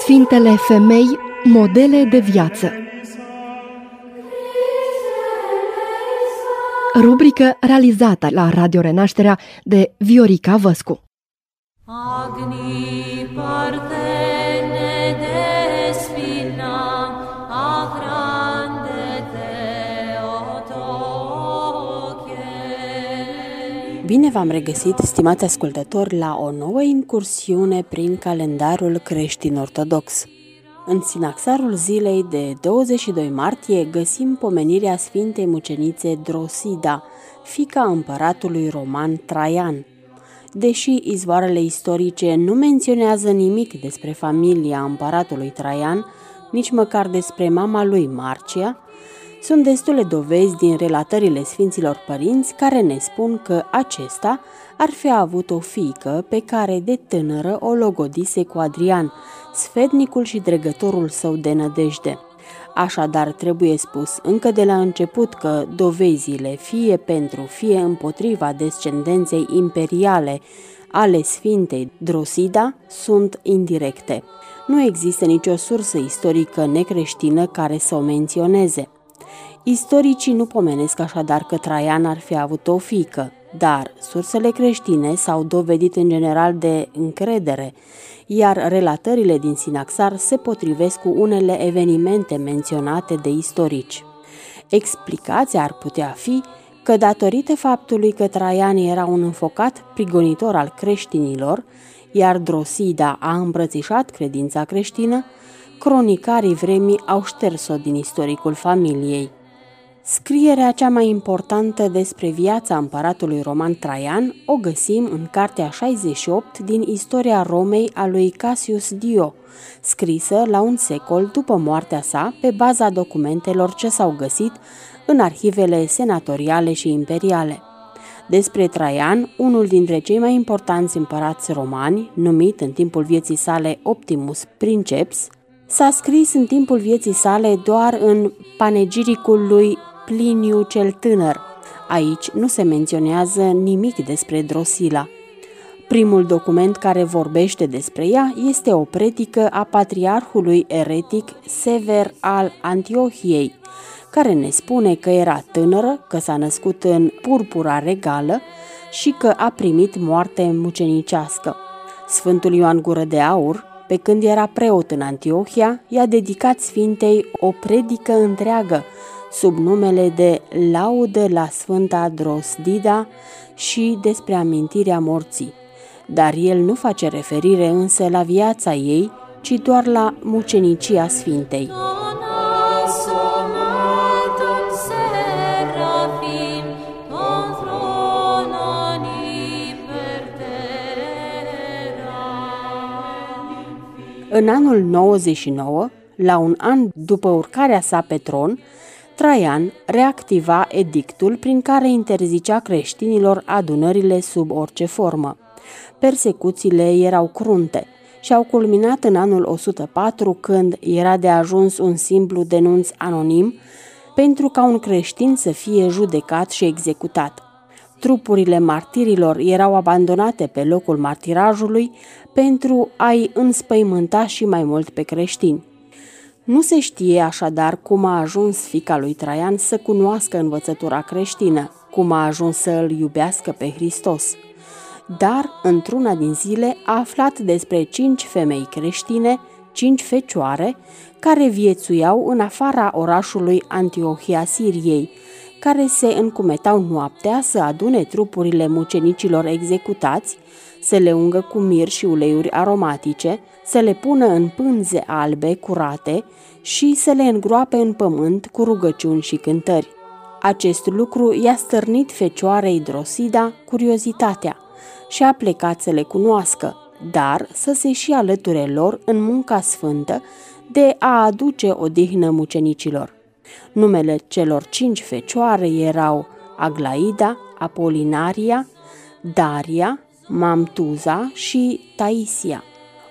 Sfintele femei, modele de viață. Rubrică realizată la Radio Renașterea de Viorica Văscu. Agni partene de spina Bine v-am regăsit, stimați ascultători, la o nouă incursiune prin calendarul creștin-ortodox. În sinaxarul zilei de 22 martie găsim pomenirea Sfintei Mucenițe Drosida, fica împăratului roman Traian. Deși izvoarele istorice nu menționează nimic despre familia împăratului Traian, nici măcar despre mama lui Marcia, sunt destule dovezi din relatările Sfinților Părinți care ne spun că acesta ar fi avut o fiică pe care de tânără o logodise cu Adrian, sfednicul și dregătorul său de nădejde. Așadar, trebuie spus încă de la început că dovezile, fie pentru, fie împotriva descendenței imperiale ale Sfintei Drosida, sunt indirecte. Nu există nicio sursă istorică necreștină care să o menționeze. Istoricii nu pomenesc așadar că Traian ar fi avut o fică, dar sursele creștine s-au dovedit în general de încredere, iar relatările din Sinaxar se potrivesc cu unele evenimente menționate de istorici. Explicația ar putea fi că datorită faptului că Traian era un înfocat prigonitor al creștinilor, iar Drosida a îmbrățișat credința creștină, cronicarii vremii au șters-o din istoricul familiei. Scrierea cea mai importantă despre viața împăratului roman Traian o găsim în cartea 68 din istoria Romei a lui Cassius Dio, scrisă la un secol după moartea sa pe baza documentelor ce s-au găsit în arhivele senatoriale și imperiale. Despre Traian, unul dintre cei mai importanți împărați romani, numit în timpul vieții sale Optimus Princeps, s-a scris în timpul vieții sale doar în panegiricul lui Pliniu cel tânăr. Aici nu se menționează nimic despre Drosila. Primul document care vorbește despre ea este o predică a patriarhului eretic Sever al Antiohiei, care ne spune că era tânără, că s-a născut în purpura regală și că a primit moarte mucenicească. Sfântul Ioan Gură de Aur, pe când era preot în Antiohia, i-a dedicat Sfintei o predică întreagă, sub numele de Laudă la Sfânta Drosdida și despre amintirea morții. Dar el nu face referire însă la viața ei, ci doar la mucenicia Sfintei. În anul 99, la un an după urcarea sa pe tron, Traian reactiva edictul prin care interzicea creștinilor adunările sub orice formă. Persecuțiile erau crunte și au culminat în anul 104 când era de ajuns un simplu denunț anonim pentru ca un creștin să fie judecat și executat. Trupurile martirilor erau abandonate pe locul martirajului pentru a-i înspăimânta și mai mult pe creștini. Nu se știe așadar cum a ajuns fica lui Traian să cunoască învățătura creștină, cum a ajuns să îl iubească pe Hristos. Dar, într-una din zile, a aflat despre cinci femei creștine, cinci fecioare, care viețuiau în afara orașului Antiohia Siriei, care se încumetau noaptea să adune trupurile mucenicilor executați, să le ungă cu mir și uleiuri aromatice, să le pună în pânze albe curate și să le îngroape în pământ cu rugăciuni și cântări. Acest lucru i-a stârnit fecioarei Drosida curiozitatea și a plecat să le cunoască, dar să se și alăture lor în munca sfântă de a aduce odihnă mucenicilor. Numele celor cinci fecioare erau Aglaida, Apolinaria, Daria, Mamtuza și Taisia.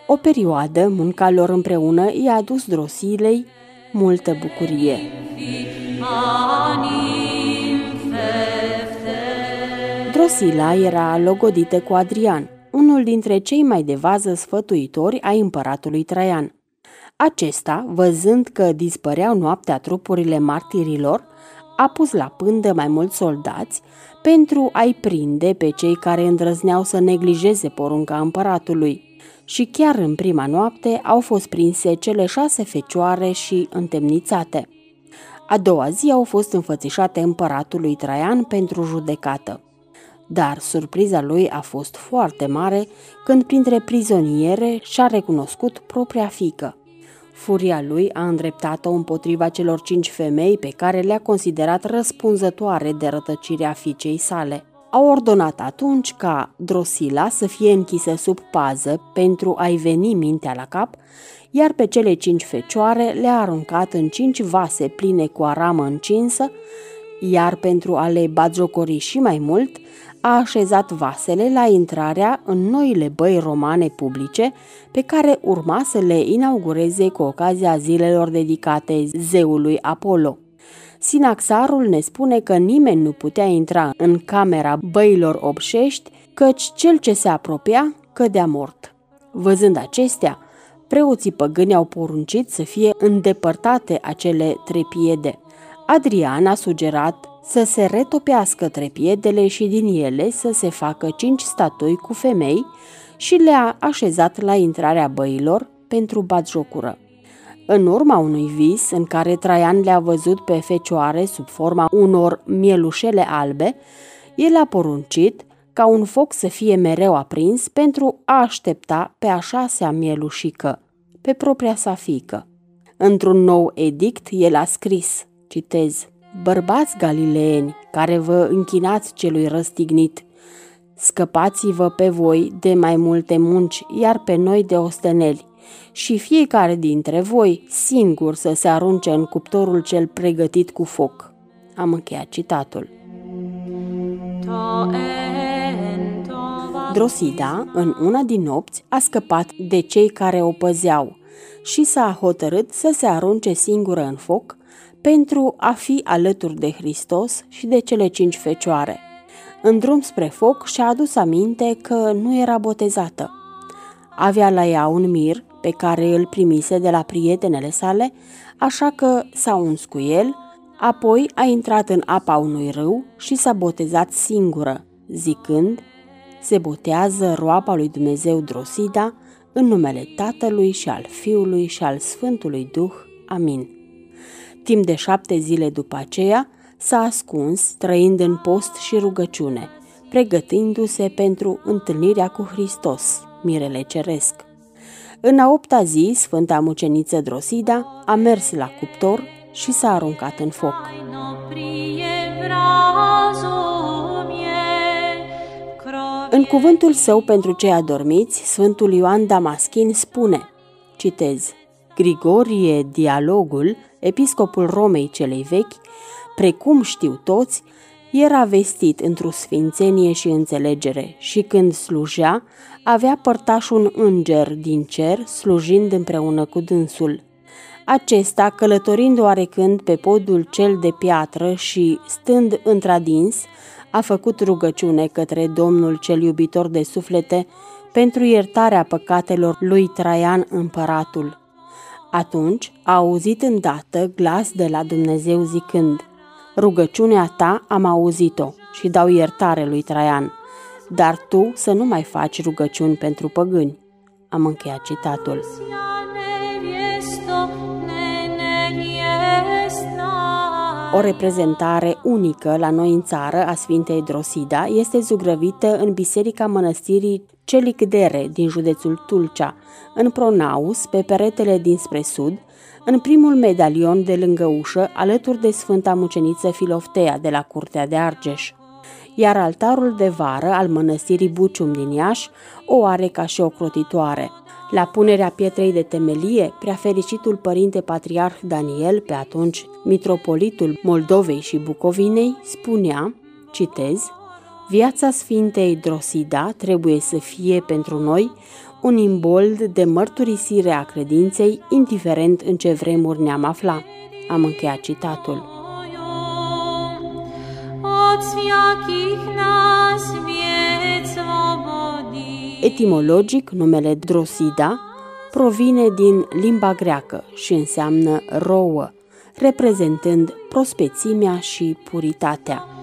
O perioadă, munca lor împreună i-a adus Drosilei multă bucurie. Drosila era logodită cu Adrian, unul dintre cei mai de vază sfătuitori ai împăratului Traian. Acesta, văzând că dispăreau noaptea trupurile martirilor, a pus la pândă mai mulți soldați pentru a-i prinde pe cei care îndrăzneau să neglijeze porunca împăratului. Și chiar în prima noapte au fost prinse cele șase fecioare și întemnițate. A doua zi au fost înfățișate împăratului Traian pentru judecată. Dar surpriza lui a fost foarte mare când printre prizoniere și-a recunoscut propria fică. Furia lui a îndreptat-o împotriva celor cinci femei pe care le-a considerat răspunzătoare de rătăcirea fiicei sale. A ordonat atunci ca Drosila să fie închisă sub pază pentru a-i veni mintea la cap, iar pe cele cinci fecioare le-a aruncat în cinci vase pline cu aramă încinsă, iar pentru a le bagiocori și mai mult, a așezat vasele la intrarea în noile băi romane publice pe care urma să le inaugureze cu ocazia zilelor dedicate zeului Apollo. Sinaxarul ne spune că nimeni nu putea intra în camera băilor obșești, căci cel ce se apropia cădea mort. Văzând acestea, preoții păgâni au poruncit să fie îndepărtate acele trepiede. Adrian a sugerat să se retopească trepiedele și din ele să se facă cinci statui cu femei și le-a așezat la intrarea băilor pentru batjocură. În urma unui vis în care Traian le-a văzut pe fecioare sub forma unor mielușele albe, el a poruncit ca un foc să fie mereu aprins pentru a aștepta pe a șasea mielușică, pe propria sa fică. Într-un nou edict, el a scris, citez, Bărbați galileeni, care vă închinați celui răstignit, scăpați-vă pe voi de mai multe munci, iar pe noi de osteneli, și fiecare dintre voi singur să se arunce în cuptorul cel pregătit cu foc. Am încheiat citatul. Drosida, în una din nopți, a scăpat de cei care o păzeau și s-a hotărât să se arunce singură în foc pentru a fi alături de Hristos și de cele cinci fecioare. În drum spre foc și-a adus aminte că nu era botezată. Avea la ea un mir pe care îl primise de la prietenele sale, așa că s-a uns cu el, apoi a intrat în apa unui râu și s-a botezat singură, zicând, se botează roapa lui Dumnezeu Drosida, în numele Tatălui și al Fiului și al Sfântului Duh. Amin. Timp de șapte zile după aceea, s-a ascuns, trăind în post și rugăciune, pregătindu-se pentru întâlnirea cu Hristos, mirele ceresc. În a opta zi, Sfânta Muceniță Drosida a mers la cuptor și s-a aruncat în foc. În cuvântul său pentru cei adormiți, Sfântul Ioan Damaschin spune, citez, Grigorie Dialogul, episcopul Romei celei vechi, precum știu toți, era vestit într-o sfințenie și înțelegere și când slujea, avea părtaș un înger din cer slujind împreună cu dânsul. Acesta, călătorind oarecând pe podul cel de piatră și stând întradins, a făcut rugăciune către Domnul cel iubitor de suflete pentru iertarea păcatelor lui Traian împăratul. Atunci a auzit îndată glas de la Dumnezeu zicând, Rugăciunea ta am auzit-o și dau iertare lui Traian, dar tu să nu mai faci rugăciuni pentru păgâni. Am încheiat citatul. O reprezentare unică la noi în țară a Sfintei Drosida este zugrăvită în Biserica Mănăstirii Celicdere din județul Tulcea, în pronaus, pe peretele dinspre sud, în primul medalion de lângă ușă, alături de Sfânta Muceniță Filoftea de la Curtea de Argeș. Iar altarul de vară al mănăstirii Bucium din Iași o are ca și o crotitoare. La punerea pietrei de temelie, preafericitul părinte patriarh Daniel, pe atunci mitropolitul Moldovei și Bucovinei, spunea, citez, Viața Sfintei Drosida trebuie să fie pentru noi un imbold de mărturisire a credinței, indiferent în ce vremuri ne-am afla. Am încheiat citatul. Od Etimologic, numele Drosida provine din limba greacă și înseamnă rouă, reprezentând prospețimea și puritatea.